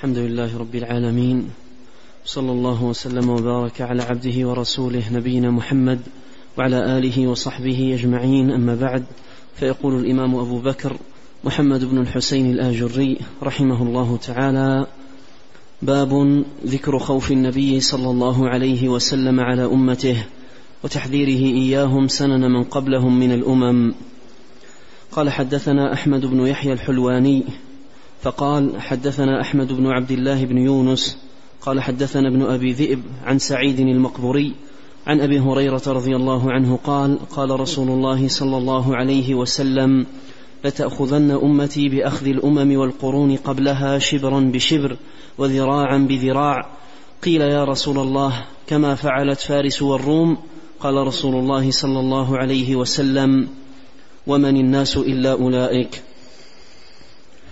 الحمد لله رب العالمين. صلى الله وسلم وبارك على عبده ورسوله نبينا محمد وعلى آله وصحبه أجمعين. أما بعد فيقول الإمام أبو بكر محمد بن الحسين الآجري رحمه الله تعالى باب ذكر خوف النبي صلى الله عليه وسلم على أمته وتحذيره إياهم سنن من قبلهم من الأمم. قال حدثنا أحمد بن يحيى الحلواني فقال حدثنا أحمد بن عبد الله بن يونس قال حدثنا ابن أبي ذئب عن سعيد المقبوري عن أبي هريرة رضي الله عنه قال قال رسول الله صلى الله عليه وسلم لتأخذن أمتي بأخذ الأمم والقرون قبلها شبرا بشبر وذراعا بذراع. قيل يا رسول الله كما فعلت فارس والروم؟ قال رسول الله صلى الله عليه وسلم ومن الناس إلا أولئك.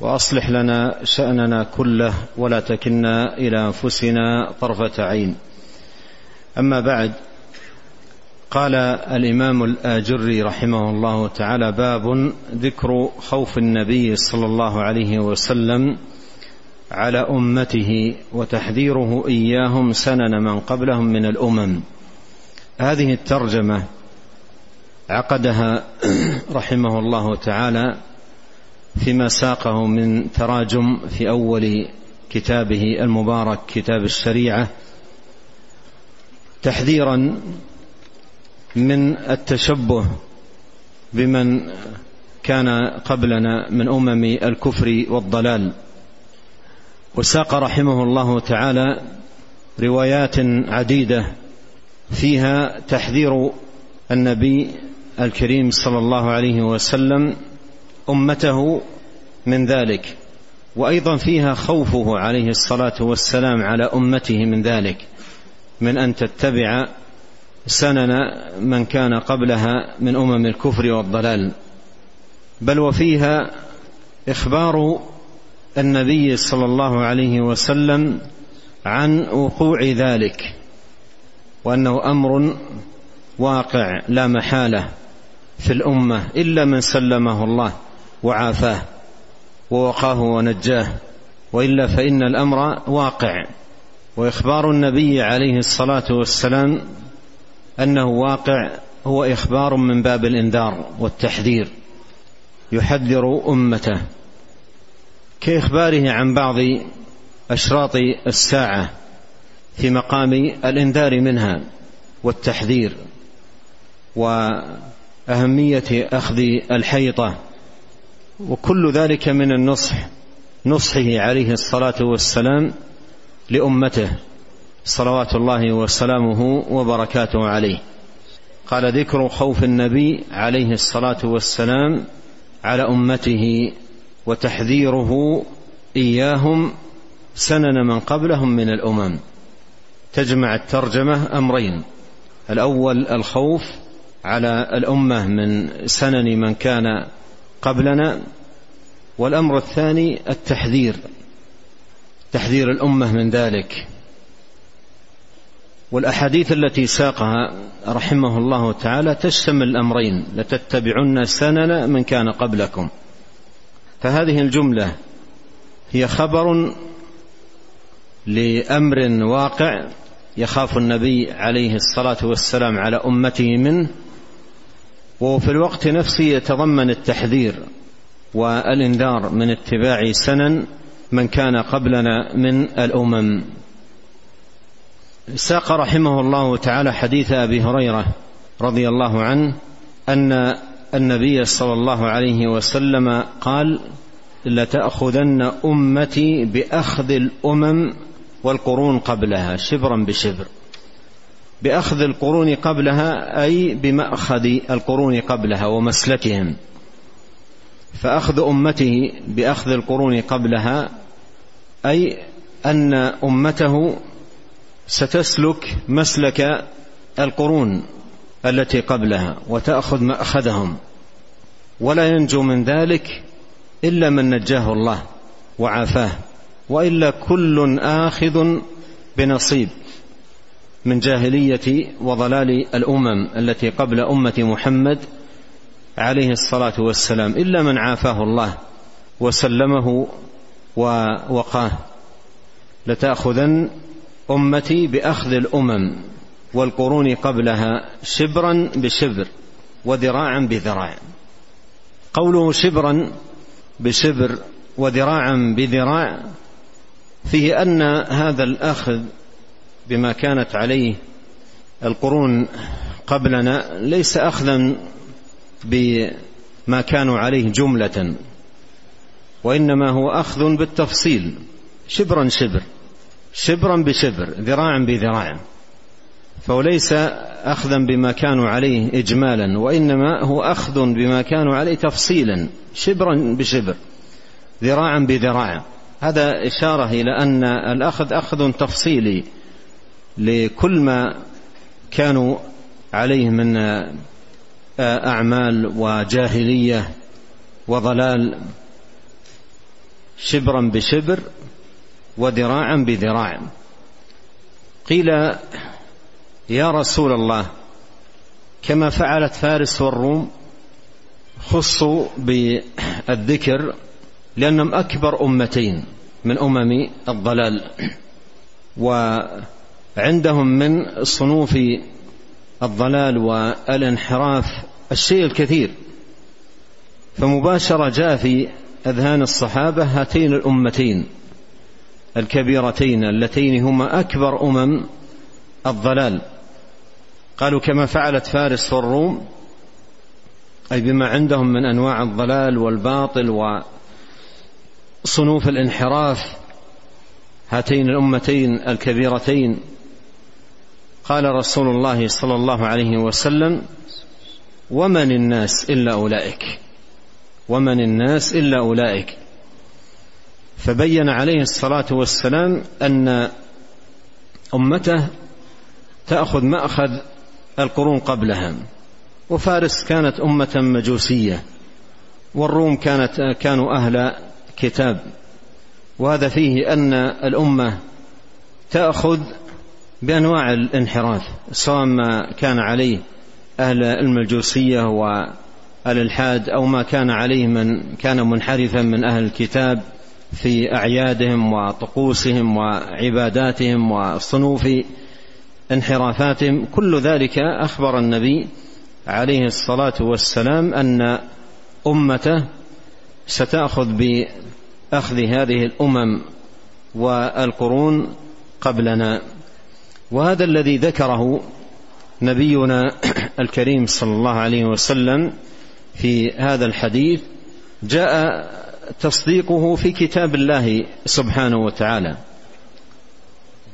وأصلح لنا شأننا كله ولا تكلنا إلى أنفسنا طرفة عين. أما بعد قال الإمام الآجري رحمه الله تعالى باب ذكر خوف النبي صلى الله عليه وسلم على أمته وتحذيره إياهم سنن من قبلهم من الأمم. هذه الترجمة عقدها رحمه الله تعالى فيما ساقه من تراجم في أول كتابه المبارك كتاب الشريعة تحذيرا من التشبه بمن كان قبلنا من أمم الكفر والضلال. وساق رحمه الله تعالى روايات عديدة فيها تحذير النبي الكريم صلى الله عليه وسلم أمته من ذلك وأيضا فيها خوفه عليه الصلاة والسلام على أمته من ذلك من أن تتبع سنن من كان قبلها من أمم الكفر والضلال. بل وفيها إخبار النبي صلى الله عليه وسلم عن وقوع ذلك وأنه أمر واقع لا محالة في الأمة إلا من سلمه الله. وعافاه ووقاه ونجاه وإلا فإن الأمر واقع. وإخبار النبي عليه الصلاة والسلام أنه واقع هو إخبار من باب الإنذار والتحذير. يحذر أمته كإخباره عن بعض أشراط الساعة في مقام الإنذار منها والتحذير وأهمية أخذ الحيطة وكل ذلك من النصح نصحه عليه الصلاة والسلام لأمته صلوات الله وسلامه وبركاته عليه. قال ذكر خوف النبي عليه الصلاة والسلام على أمته وتحذيره إياهم سنن من قبلهم من الأمم. تجمع الترجمة أمرين الأول الخوف على الأمة من سنن من كان قبلنا والأمر الثاني التحذير تحذير الأمة من ذلك. والأحاديث التي ساقها رحمه الله تعالى تشتمل الأمرين لتتبعن سنن من كان قبلكم. فهذه الجملة هي خبر لأمر واقع يخاف النبي عليه الصلاة والسلام على أمته منه وفي الوقت نفسه يتضمن التحذير والانذار من اتباع سنن من كان قبلنا من الأمم. ساق رحمه الله تعالى حديث أبي هريرة رضي الله عنه أن النبي صلى الله عليه وسلم قال لتأخذن أمتي بأخذ الأمم والقرون قبلها شبرا بشبر. بأخذ القرون قبلها أي بمأخذ القرون قبلها ومسلكهم. فأخذ أمته بأخذ القرون قبلها أي أن أمته ستسلك مسلك القرون التي قبلها وتأخذ مأخذهم. ولا ينجو من ذلك إلا من نجاه الله وعافاه وإلا كل آخذ بنصيب. من جاهلية وضلال الأمم التي قبل أمة محمد عليه الصلاة والسلام إلا من عافاه الله وسلمه ووقاه. لتأخذن أمتي بأخذ الأمم والقرون قبلها شبرا بشبر وذراعا بذراع. قوله شبرا بشبر وذراعا بذراع فيه أن هذا الأخذ بما كانت عليه القرون قبلنا ليس أخذا بما كانوا عليه جملة وإنما هو أخذ بالتفصيل شبرا شبر شبرا بشبر ذراعا بذراع فهو ليس اخذا بما كانوا عليه اجمالا وإنما هو أخذ بما كانوا عليه تفصيلا شبرا بشبر ذراعا بذراع. هذا إشارة إلى أن الأخذ أخذ تفصيلي. لكل ما كانوا عليه من أعمال وجاهلية وضلال شبرا بشبر وذراعا بذراع. قيل يا رسول الله كما فعلت فارس والروم خصوا بالذكر لأنهم أكبر أمتين من أمم الضلال. وعندهم من صنوف الضلال والانحراف الشيء الكثير. فمباشرة جاء في أذهان الصحابة هاتين الأمتين الكبيرتين اللتين هما أكبر أمم الضلال. قالوا كما فعلت فارس والروم أي بما عندهم من أنواع الضلال والباطل وصنوف الانحراف هاتين الأمتين الكبيرتين قال رسول الله صلى الله عليه وسلم ومن الناس إلا أولئك ومن الناس إلا أولئك. فبين عليه الصلاة والسلام أن أمته تأخذ مأخذ القرون قبلها وفارس كانت أمة مجوسية والروم كانت كانوا أهل كتاب وهذا فيه أن الأمة تأخذ بأنواع الانحراف سواء ما كان عليه أهل المجوسية والإلحاد أو ما كان عليه من كان منحرفا من أهل الكتاب في أعيادهم وطقوسهم وعباداتهم وصنوف انحرافاتهم. كل ذلك أخبر النبي عليه الصلاة والسلام أن أمته ستأخذ بأخذ هذه الأمم والقرون قبلنا. وهذا الذي ذكره نبينا الكريم صلى الله عليه وسلم في هذا الحديث جاء تصديقه في كتاب الله سبحانه وتعالى.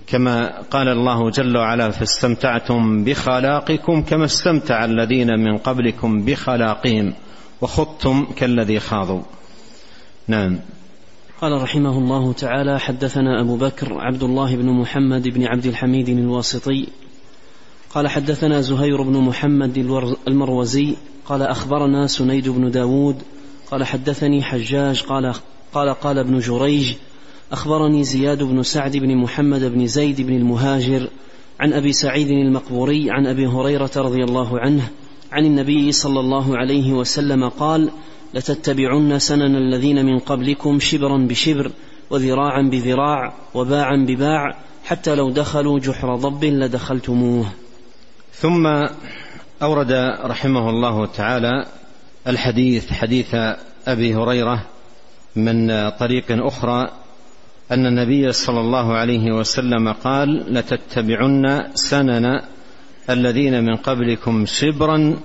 كما قال الله جل وعلا فاستمتعتم بخلاقكم كما استمتع الذين من قبلكم بخلاقهم وخضتم كالذي خاضوا. نعم. قال رحمه الله تعالى حدثنا أبو بكر عبد الله بن محمد بن عبد الحميد الواسطي قال حدثنا زهير بن محمد المروزي قال أخبرنا سنيد بن داود قال حدثني حجاج قال قال قال ابن جريج أخبرني زياد بن سعد بن محمد بن زيد بن المهاجر عن أبي سعيد المقبوري عن أبي هريرة رضي الله عنه عن النبي صلى الله عليه وسلم قال لتتبعن سنن الذين من قبلكم شبرا بشبر وذراعا بذراع وباعا بباع حتى لو دخلوا جحر ضب لدخلتموه. ثم أورد رحمه الله تعالى الحديث حديث أبي هريرة من طريق أخرى أن النبي صلى الله عليه وسلم قال لتتبعن سنن الذين من قبلكم شبرا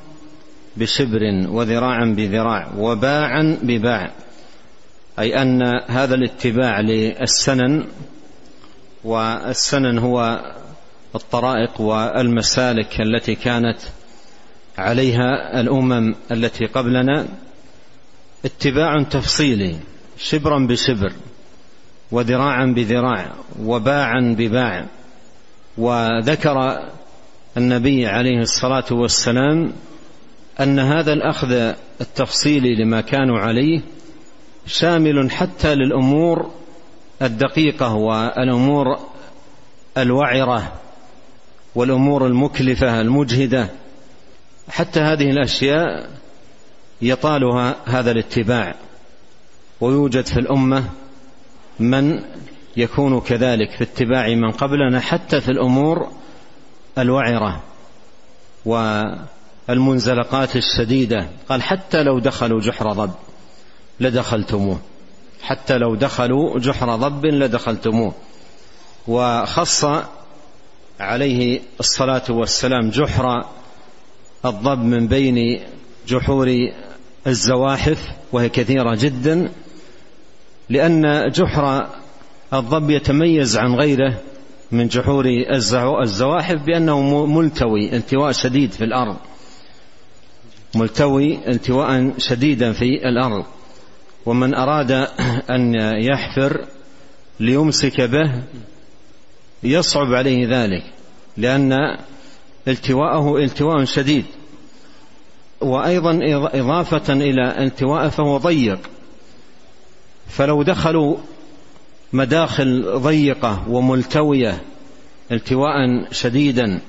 بشبر وذراعا بذراع وباعا بباع. أي أن هذا الاتباع للسنن والسنن هو الطرائق والمسالك التي كانت عليها الأمم التي قبلنا. اتباع تفصيلي شبرا بشبر وذراعا بذراع وباعا بباع. وذكر النبي عليه الصلاة والسلام أن هذا الأخذ التفصيلي لما كانوا عليه شامل حتى للأمور الدقيقة والأمور الوعرة والأمور المكلفة المجهدة. حتى هذه الأشياء يطالها هذا الاتباع ويوجد في الأمة من يكون كذلك في اتباع من قبلنا حتى في الأمور الوعرة. والمنزلقات الشديدة. قال حتى لو دخلوا جحر ضب لدخلتموه. حتى لو دخلوا جحر ضب لدخلتموه. وخص عليه الصلاة والسلام جحر الضب من بين جحور الزواحف وهي كثيرة جدا لأن جحر الضب يتميز عن غيره من جحور الزواحف بأنه ملتوي التواء شديد في الأرض. ملتوي التواء شديدا في الأرض. ومن أراد أن يحفر ليمسك به يصعب عليه ذلك لأن التواءه التواء شديد. وأيضا إضافة إلى التواء فهو ضيق. فلو دخلوا مداخل ضيقة وملتوية التواء شديدا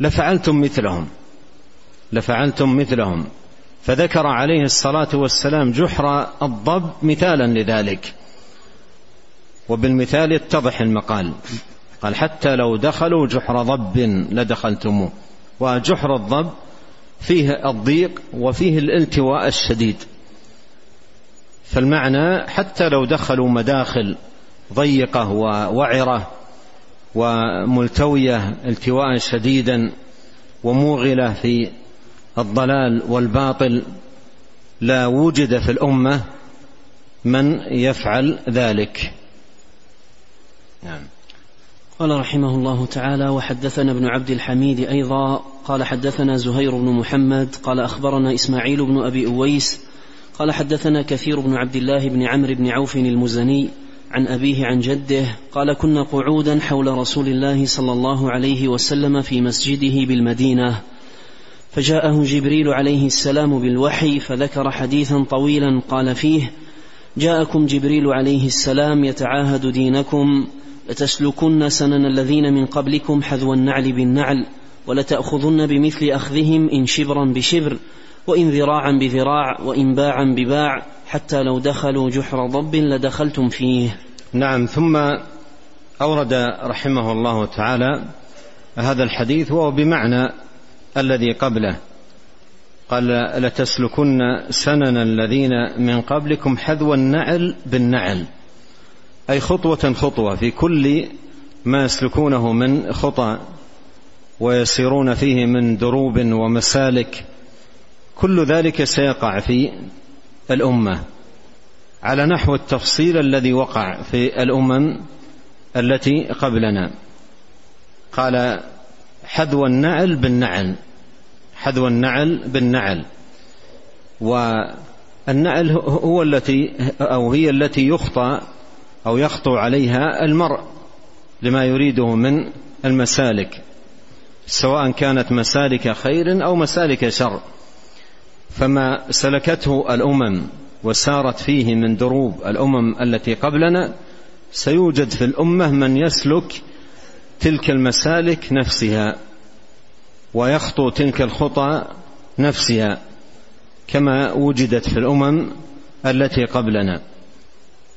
لفعلتم مثلهم. لفعلتم مثلهم. فذكر عليه الصلاة والسلام جحر الضب مثالا لذلك. وبالمثال يتضح المقال. قال حتى لو دخلوا جحر ضب لدخلتموه وجحر الضب فيه الضيق وفيه الالتواء الشديد. فالمعنى حتى لو دخلوا مداخل ضيقة ووعره وملتوية التواء شديدا وموغلة في الضلال والباطل لا وجد في الأمة من يفعل ذلك. نعم. قال رحمه الله تعالى وحدثنا ابن عبد الحميد أيضا قال حدثنا زهير بن محمد قال أخبرنا إسماعيل بن أبي أويس قال حدثنا كثير بن عبد الله بن عمرو بن عوف المزني عن أبيه عن جده قال كنا قعودا حول رسول الله صلى الله عليه وسلم في مسجده بالمدينة. فجاءه جبريل عليه السلام بالوحي فذكر حديثا طويلا قال فيه جاءكم جبريل عليه السلام يتعاهد دينكم لتسلكن سنن الذين من قبلكم حذو النعل بالنعل ولتأخذن بمثل أخذهم إن شبرا بشبر وإن ذراعا بذراع وإن باعا بباع حتى لو دخلوا جحر ضب لدخلتم فيه. نعم ثم أورد رحمه الله تعالى هذا الحديث وهو بمعنى الذي قبله. قال لتسلكن سنن الذين من قبلكم حذو النعل بالنعل. أي خطوة خطوة في كل ما يسلكونه من خطى ويسيرون فيه من دروب ومسالك. كل ذلك سيقع في الأمة. على نحو التفصيل الذي وقع في الأمم التي قبلنا. قال حذو النعل بالنعل. حذو النعل بالنعل. والنعل هو التي أو هي التي يخطى أو يخطو عليها المرء لما يريده من المسالك سواء كانت مسالك خير أو مسالك شر. فما سلكته الأمم وسارت فيه من دروب الأمم التي قبلنا سيوجد في الأمة من يسلك تلك المسالك نفسها ويخطو تلك الخطى نفسها كما وجدت في الأمم التي قبلنا.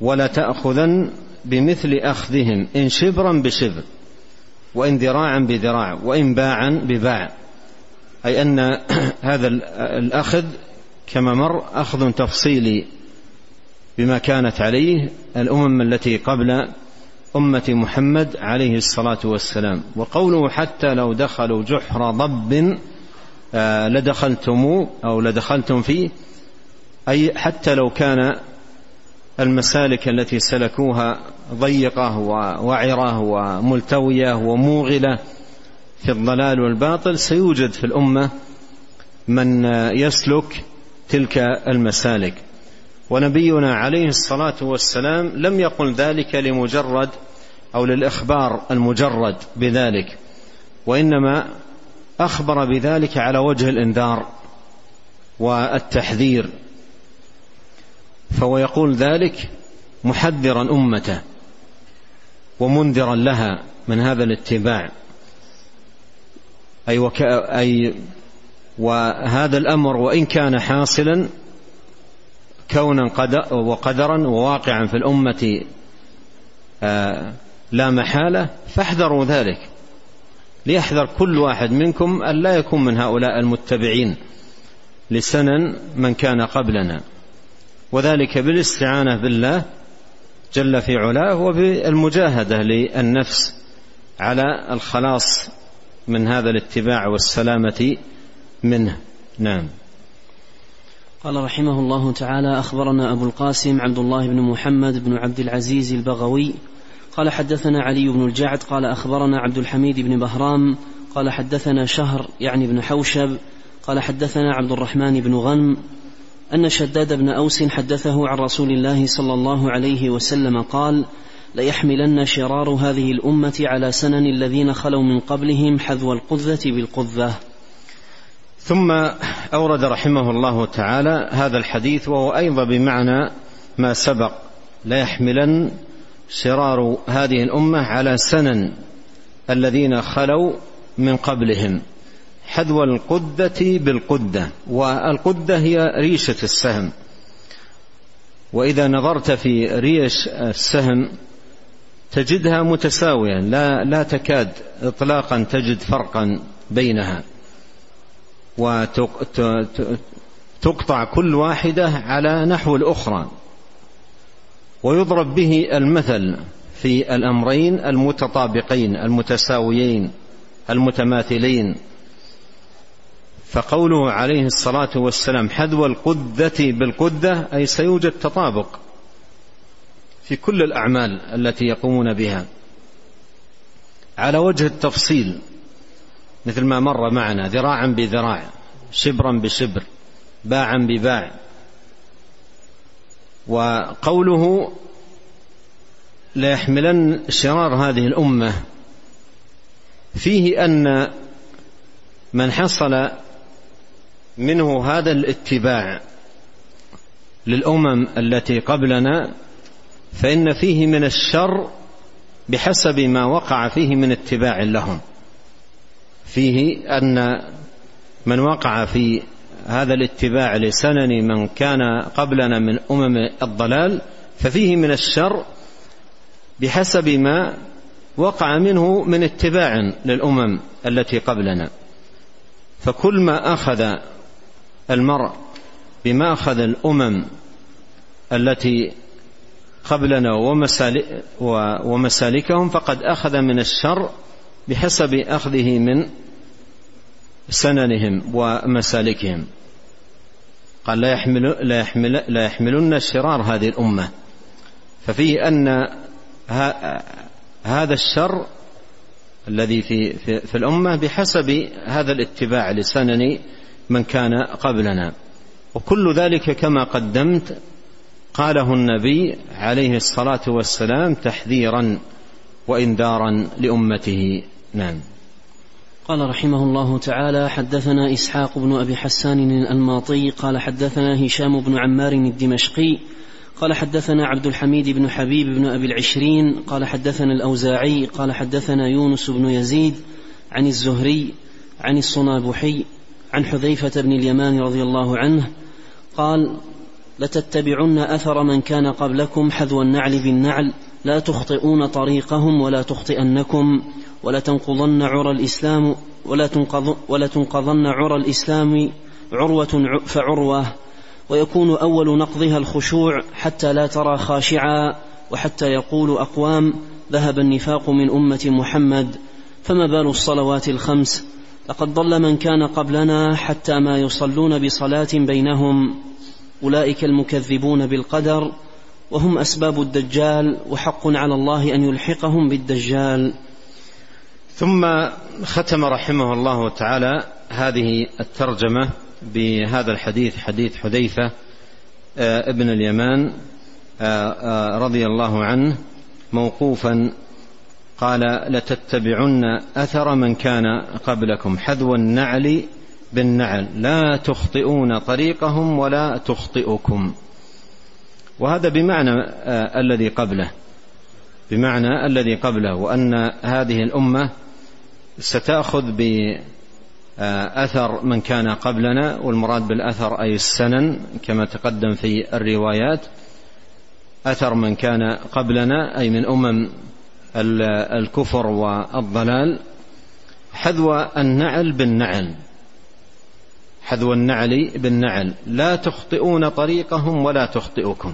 ولا تأخذن بمثل أخذهم إن شبرا بشبر وإن ذراعا بذراع وإن باعا بباع. أي أن هذا الأخذ كما مر أخذ تفصيلي بما كانت عليه الأمم التي قبل أمة محمد عليه الصلاة والسلام. وقوله حتى لو دخلوا جحر ضب آه، لدخلتموه أو لدخلتم فيه أي حتى لو كان المسالك التي سلكوها ضيقة ووعرة وملتوية وموغلة في الضلال والباطل سيوجد في الأمة من يسلك تلك المسالك. ونبينا عليه الصلاة والسلام لم يقل ذلك لمجرد أو للإخبار المجرد بذلك وإنما أخبر بذلك على وجه الإنذار والتحذير فهو يقول ذلك محذرا أمته ومنذرا لها من هذا الاتباع. أي, وك... أي وهذا الأمر وإن كان حاصلا كونا وقدرا وواقعا في الأمة آه، لا محالة فاحذروا ذلك. ليحذر كل واحد منكم أن لا يكون من هؤلاء المتبعين لسنن من كان قبلنا. وذلك بالاستعانة بالله جل في علاه وبالمجاهدة للنفس على الخلاص من هذا الاتباع والسلامة منه. نعم. قال رحمه الله تعالى أخبرنا أبو القاسم عبد الله بن محمد بن عبد العزيز البغوي. قال حدثنا علي بن الجعد. قال أخبرنا عبد الحميد بن بهرام. قال حدثنا شهر يعني بن حوشب. قال حدثنا عبد الرحمن بن غنم. أن شداد بن أوس حدثه عن رسول الله صلى الله عليه وسلم قال ليحملن شرار هذه الأمة على سنن الذين خلوا من قبلهم حذو القذة بالقذة. ثم أورد رحمه الله تعالى هذا الحديث وهو أيضا بمعنى ما سبق. ليحملن شرار هذه الأمة على سنن الذين خلوا من قبلهم. حذو القدة بالقدة والقدة هي ريشة السهم. وإذا نظرت في ريش السهم تجدها متساوية لا لا تكاد إطلاقا تجد فرقا بينها. وتقطع كل واحدة على نحو الأخرى. ويضرب به المثل في الأمرين المتطابقين المتساويين المتماثلين. فقوله عليه الصلاة والسلام حذو القدة بالقدة أي سيوجد تطابق في كل الأعمال التي يقومون بها. على وجه التفصيل مثل ما مر معنا ذراعا بذراع شبرا بشبر باعا بباع. وقوله ليحملن شرار هذه الأمة فيه أن من حصل منه هذا الاتباع للأمم التي قبلنا فإن فيه من الشر بحسب ما وقع فيه من اتباع لهم. فيه أن من وقع في هذا الاتباع لسنن من كان قبلنا من أمم الضلال ففيه من الشر بحسب ما وقع منه من اتباع للأمم التي قبلنا. فكل ما أخذ المرء بما أخذ الأمم التي قبلنا ومسالكهم فقد أخذ من الشر بحسب أخذه من سننهم ومسالكهم. قال لا يحمل لا يحمل لا يحملن شرار هذه الأمة. ففيه أن هذا الشر الذي في, في, في الأمة بحسب هذا الاتباع لسنن من كان قبلنا. وكل ذلك كما قدمت قاله النبي عليه الصلاة والسلام تحذيرا وانذارا لأمته. نعم. قال رحمه الله تعالى حدثنا إسحاق بن أبي حسان الماطي قال حدثنا هشام بن عمار الدمشقي قال حدثنا عبد الحميد بن حبيب بن أبي العشرين قال حدثنا الأوزاعي قال حدثنا يونس بن يزيد عن الزهري عن الصنابحي عن حذيفة بن اليمان رضي الله عنه قال لتتبعن أثر من كان قبلكم حذو النعل بالنعل لا تخطئون طريقهم ولا تخطئنكم ولتنقضن عرى الإسلام ولا, تنقض ولا تنقضن عرى الإسلام عروة فعروة. ويكون أول نقضها الخشوع حتى لا ترى خاشعا وحتى يقول أقوام ذهب النفاق من أمة محمد. فما بال الصلوات الخمس؟ لقد ضل من كان قبلنا حتى ما يصلون بصلاة بينهم. أولئك المكذبون بالقدر وهم أسباب الدجال وحق على الله أن يلحقهم بالدجال. ثم ختم رحمه الله تعالى هذه الترجمة بهذا الحديث حديث حذيفة آه، ابن اليمان آه، آه، رضي الله عنه موقوفا قال لتتبعن أثر من كان قبلكم حذو النعل بالنعل لا تخطئون طريقهم ولا تخطئكم. وهذا بمعنى الذي قبله بمعنى الذي قبله وأن هذه الأمة ستأخذ بأثر من كان قبلنا والمراد بالأثر أي السنن كما تقدم في الروايات. أثر من كان قبلنا أي من أمم الكفر والضلال. حذو النعل بالنعل. حذو النعل بالنعل. لا تخطئون طريقهم ولا تخطئكم.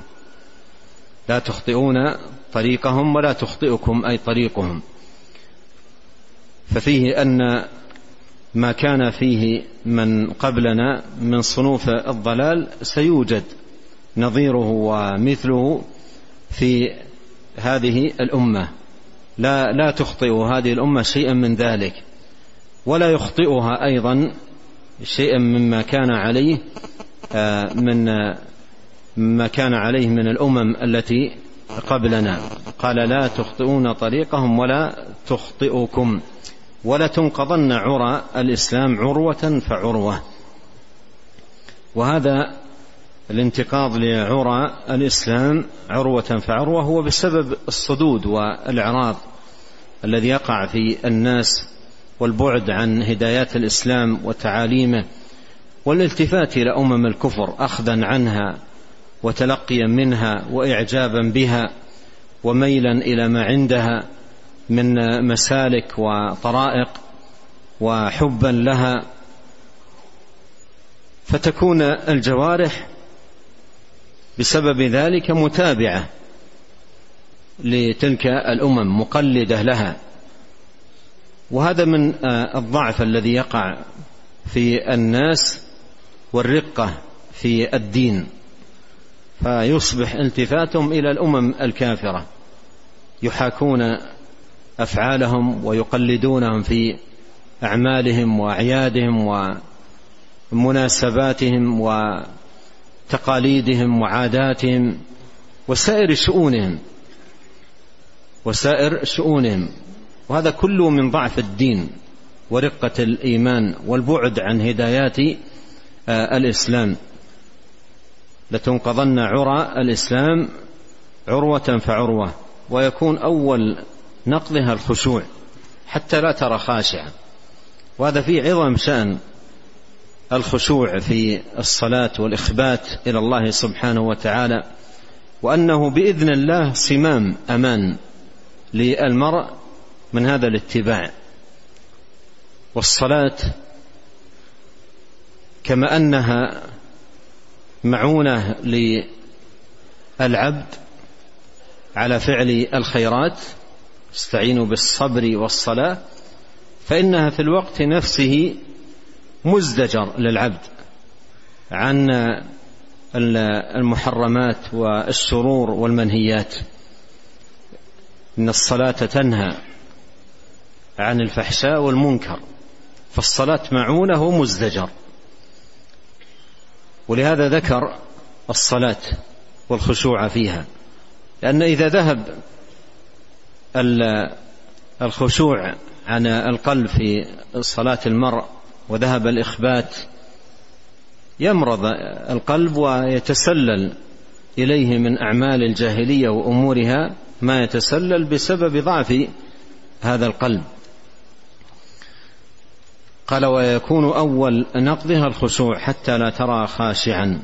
لا تخطئون طريقهم ولا تخطئكم أي طريقهم. ففيه أن ما كان فيه من قبلنا من صنوف الضلال سيوجد نظيره ومثله في هذه الأمة. لا لا تخطئ هذه الأمة شيئا من ذلك ولا يخطئها أيضا شيئا مما كان عليه آه، من ما كان عليه من الأمم التي قبلنا. قال لا تخطئون طريقهم ولا تخطئكم. ولا تنقضن عرى الإسلام عروة فعروة. وهذا الانتقاض لعرى الإسلام عروة فعروة هو بسبب الصدود والإعراض الذي يقع في الناس والبعد عن هدايات الإسلام وتعاليمه والالتفات إلى أمم الكفر اخذا عنها وتلقيا منها واعجابا بها وميلا إلى ما عندها من مسالك وطرائق وحبا لها فتكون الجوارح بسبب ذلك متابعة لتلك الأمم مقلدة لها. وهذا من الضعف الذي يقع في الناس والرقة في الدين. فيصبح التفاتهم إلى الأمم الكافرة يحاكون أفعالهم ويقلدونهم في أعمالهم وأعيادهم ومناسباتهم وتقاليدهم وعاداتهم وسائر شؤونهم وسائر شؤونهم. وهذا كله من ضعف الدين ورقة الإيمان والبعد عن هدايات آه، الإسلام. لتنقضن عرى الإسلام عروة فعروة ويكون أول نقضها الخشوع حتى لا ترى خاشعا وهذا في عظم شأن الخشوع في الصلاة والإخبات إلى الله سبحانه وتعالى وأنه بإذن الله صمام أمان للمرء من هذا الاتباع. والصلاة كما أنها معونة للعبد على فعل الخيرات استعينوا بالصبر والصلاة فإنها في الوقت نفسه مزدجر للعبد عن المحرمات والشرور والمنهيات. إن الصلاة تنهى عن الفحشاء والمنكر فالصلاة معونة ومزدجر ولهذا ذكر الصلاة والخشوع فيها لأن إذا ذهب الخشوع عن القلب في صلاة المرء وذهب الإخبات يمرض القلب ويتسلل إليه من أعمال الجاهلية وأمورها ما يتسلل بسبب ضعف هذا القلب. قال ويكون أول نقضها الخشوع حتى لا ترى خاشعا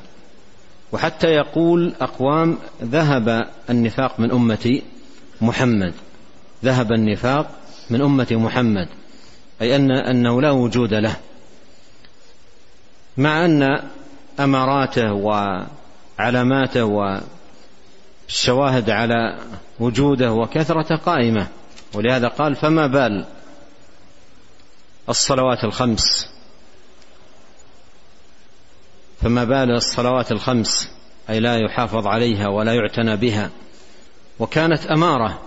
وحتى يقول أقوام ذهب النفاق من أمة محمد ذهب النفاق من أمة محمد أي ان أنه لا وجود له. مع أن أماراته وعلاماته والشواهد على وجوده وكثرة قائمة ولهذا قال فما بال الصلوات الخمس. فما بال الصلوات الخمس أي لا يحافظ عليها ولا يعتنى بها. وكانت أمارة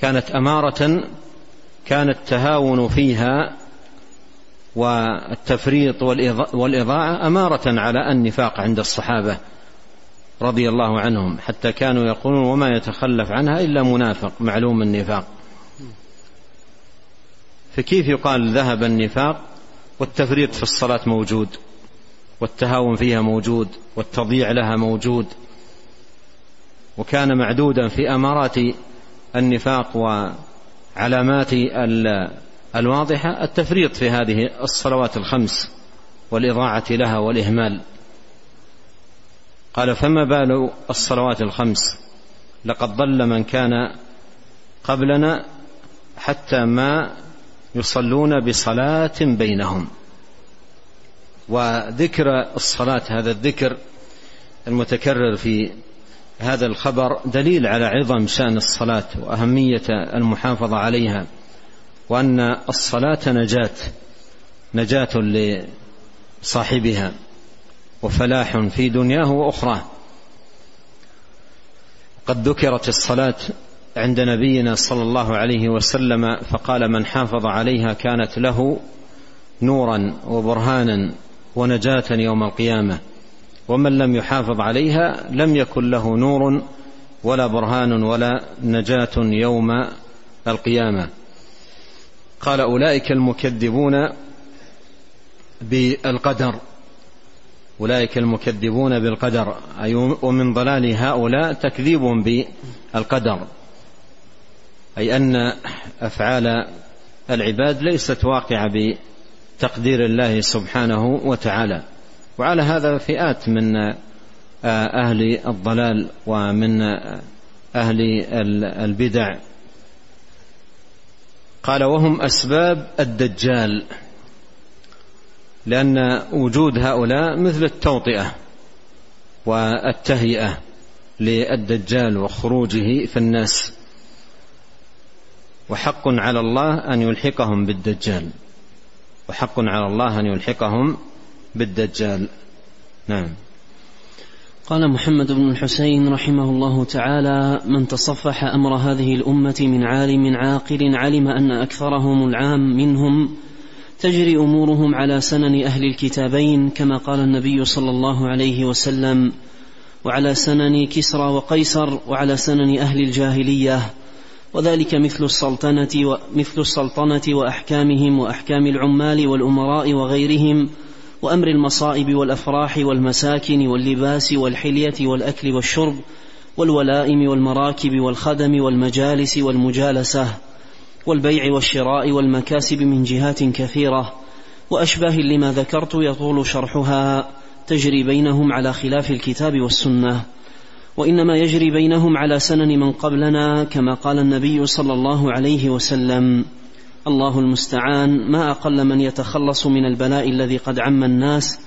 كانت أمارة كان التهاون فيها والتفريط والإضاعة أمارة على النفاق عند الصحابة رضي الله عنهم حتى كانوا يقولون وما يتخلف عنها إلا منافق معلوم النفاق. فكيف يقال ذهب النفاق؟ والتفريط في الصلاة موجود والتهاون فيها موجود والتضييع لها موجود. وكان معدودا في أمارات النفاق وعلامات الواضحة التفريط في هذه الصلوات الخمس والإضاعة لها والإهمال. قال فما بال الصلوات الخمس؟ لقد ضل من كان قبلنا حتى ما يصلون بصلاة بينهم. وذكر الصلاة هذا الذكر المتكرر في هذا الخبر دليل على عظم شأن الصلاة وأهمية المحافظة عليها وأن الصلاة نجاة نجاة لصاحبها وفلاح في دنياه واخراه قد ذكرت الصلاة عند نبينا صلى الله عليه وسلم فقال من حافظ عليها كانت له نورا وبرهانا ونجاة يوم القيامة ومن لم يحافظ عليها لم يكن له نور ولا برهان ولا نجاة يوم القيامة. قال أولئك المكذبون بالقدر. أولئك المكذبون بالقدر. أي ومن ضلال هؤلاء تكذيب بالقدر. أي أن أفعال العباد ليست واقعة بتقدير الله سبحانه وتعالى. وعلى هذا فئات من آه، أهل الضلال ومن أهل البدع. قال وهم أسباب الدجال لأن وجود هؤلاء مثل التوطئة والتهيئة للدجال وخروجه في الناس. وحق على الله أن يلحقهم بالدجال وحق على الله أن يلحقهم بالدجال. نعم. قال محمد بن الحسين رحمه الله تعالى من تصفح أمر هذه الأمة من عالم عاقل علم أن أكثرهم العام منهم تجري أمورهم على سنن أهل الكتابين كما قال النبي صلى الله عليه وسلم وعلى سنن كسرى وقيصر وعلى سنن أهل الجاهلية وذلك مثل السلطنة ومثل السلطنة وأحكامهم وأحكام العمال والأمراء وغيرهم وأمر المصائب والأفراح والمساكن واللباس والحلية والأكل والشرب والولائم والمراكب والخدم والمجالس والمجالسة والبيع والشراء والمكاسب من جهات كثيرة وأشباه لما ذكرت يطول شرحها تجري بينهم على خلاف الكتاب والسنة وإنما يجري بينهم على سنن من قبلنا كما قال النبي صلى الله عليه وسلم الله المستعان. ما أقل من يتخلص من البلاء الذي قد عم الناس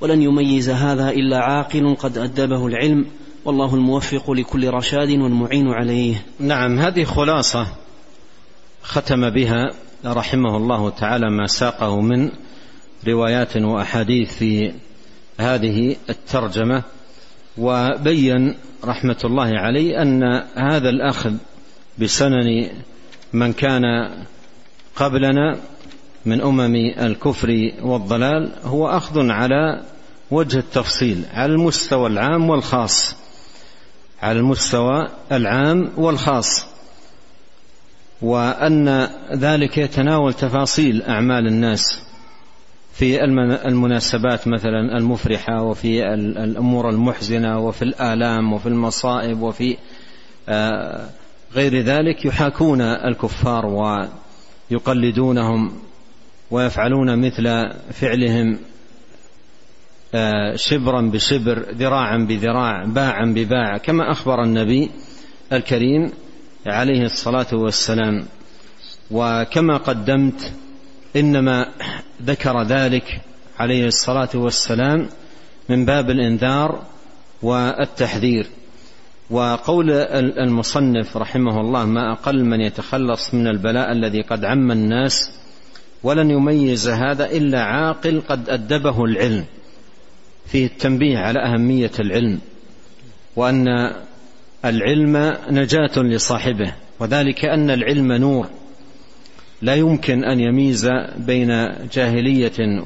ولن يميز هذا إلا عاقل قد أدبه العلم. والله الموفق لكل رشاد والمعين عليه. نعم هذه خلاصة ختم بها رحمه الله تعالى ما ساقه من روايات وأحاديث في هذه الترجمة. وبين رحمة الله عليه أن هذا الأخذ بسنن من كان قبلنا من أمم الكفر والضلال هو أخذ على وجه التفصيل على المستوى العام والخاص على المستوى العام والخاص. وأن ذلك يتناول تفاصيل أعمال الناس في المناسبات مثلا المفرحة وفي الأمور المحزنة وفي الآلام وفي المصائب وفي آه، غير ذلك يحاكون الكفار و يقلدونهم ويفعلون مثل فعلهم آه، شبرا بشبر ذراعا بذراع باعا بباع. كما أخبر النبي الكريم عليه الصلاة والسلام. وكما قدمت إنما ذكر ذلك عليه الصلاة والسلام من باب الإنذار والتحذير. وقول المصنف رحمه الله ما أقل من يتخلص من البلاء الذي قد عم الناس ولن يميز هذا إلا عاقل قد أدبه العلم. فيه التنبيه على أهمية العلم وأن العلم نجاة لصاحبه وذلك أن العلم نور. لا يمكن أن يميز بين جاهلية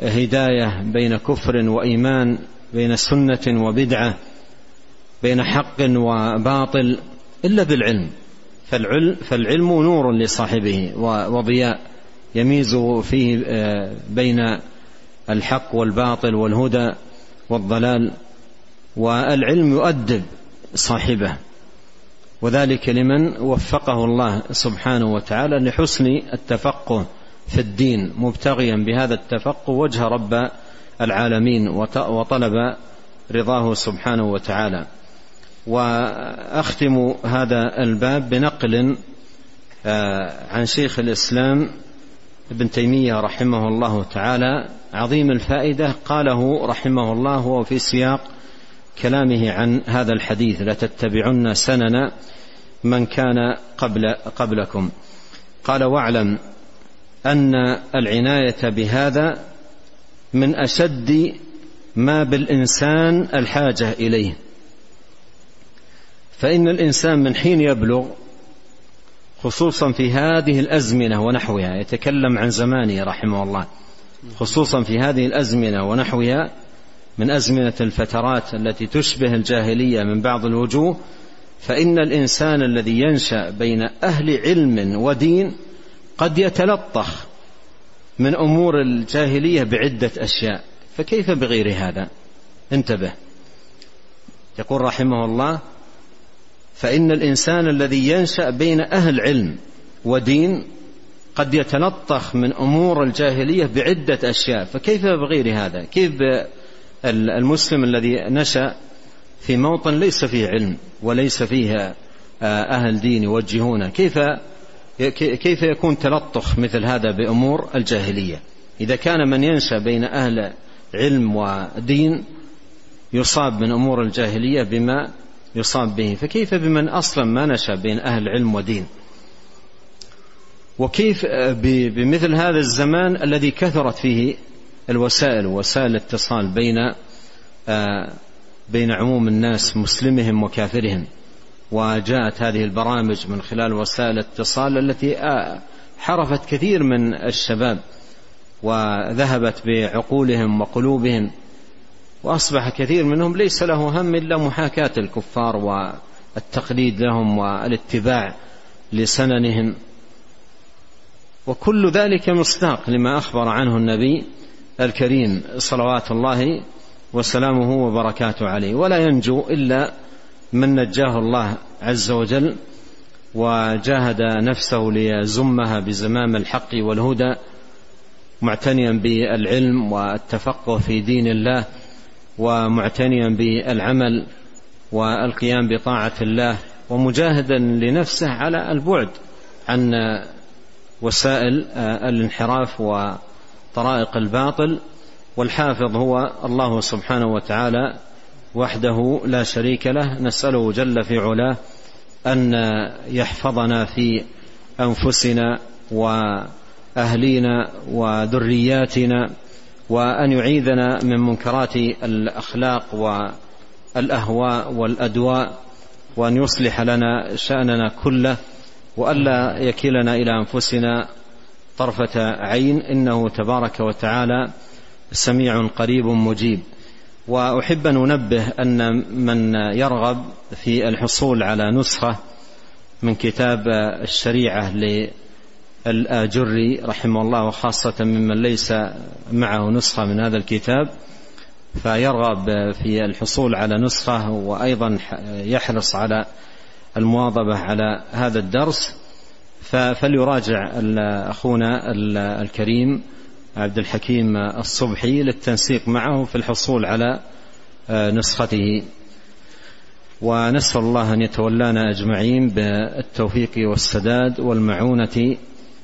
وهداية بين كفر وإيمان بين سنة وبدعة. بين حق وباطل إلا بالعلم. فالعلم, فالعلم نور لصاحبه وضياء يميز فيه آه، بين الحق والباطل والهدى والضلال والعلم يؤدب صاحبه. وذلك لمن وفقه الله سبحانه وتعالى لحسن التفقه في الدين مبتغيا بهذا التفقه وجه رب العالمين وطلب رضاه سبحانه وتعالى. وأختم هذا الباب بنقل آه، عن شيخ الإسلام ابن تيمية رحمه الله تعالى. عظيم الفائدة قاله رحمه الله وهو في سياق كلامه عن هذا الحديث لتتبعن سنن من كان قبل قبلكم قال واعلم أن العناية بهذا من أشد ما بالإنسان الحاجة إليه فإن الإنسان من حين يبلغ خصوصا في هذه الأزمنة ونحوها يتكلم عن زمانه رحمه الله خصوصا في هذه الأزمنة ونحوها من أزمنة الفترات التي تشبه الجاهلية من بعض الوجوه فإن الإنسان الذي ينشأ بين أهل علم ودين قد يتلطخ من أمور الجاهلية بعدة أشياء. فكيف بغير هذا؟ انتبه. يقول رحمه الله فإن الإنسان الذي ينشأ بين أهل علم ودين قد يتلطخ من أمور الجاهلية بعدة أشياء. فكيف بغير هذا؟ كيف المسلم الذي نشأ في موطن ليس فيه علم وليس فيه آه، أهل دين يوجهونه؟ كيف كيف يكون تلطخ مثل هذا بأمور الجاهلية؟ إذا كان من ينشأ بين أهل علم ودين يصاب من أمور الجاهلية بما يصاب به فكيف بمن أصلا ما نشأ بين أهل علم ودين؟ وكيف بمثل هذا الزمان الذي كثرت فيه الوسائل وسائل الاتصال بين آه، بين عموم الناس مسلمهم وكافرهم. وجاءت هذه البرامج من خلال وسائل الاتصال التي آه، حرفت كثير من الشباب وذهبت بعقولهم وقلوبهم. وأصبح كثير منهم ليس له هم إلا محاكاة الكفار والتقليد لهم والاتباع لسننهم. وكل ذلك مصداق لما أخبر عنه النبي الكريم صلوات الله وسلامه وبركاته عليه. ولا ينجو إلا من نجاه الله عز وجل وجاهد نفسه ليزمها بزمام الحق والهدى معتنيا بالعلم والتفقه في دين الله. ومعتنيا بالعمل والقيام بطاعة الله ومجاهدا لنفسه على البعد عن وسائل الانحراف وطرائق الباطل. والحافظ هو الله سبحانه وتعالى وحده لا شريك له. نسأله جل في علاه أن يحفظنا في أنفسنا وأهلينا وذرياتنا وأن يعيذنا من منكرات الأخلاق والأهواء والأدواء وأن يصلح لنا شأننا كله وألا يكلنا إلى أنفسنا طرفة عين. إنه تبارك وتعالى سميع قريب مجيب. وأحب أن أنبه أن من يرغب في الحصول على نسخة من كتاب الشريعة الآجري رحمه الله وخاصة ممن ليس معه نسخة من هذا الكتاب فيرغب في الحصول على نسخة وأيضا يحرص على المواظبة على هذا الدرس. فليراجع أخونا الكريم عبد الحكيم الصبحي للتنسيق معه في الحصول على نسخته. ونسأل الله أن يتولانا أجمعين بالتوفيق والسداد والمعونة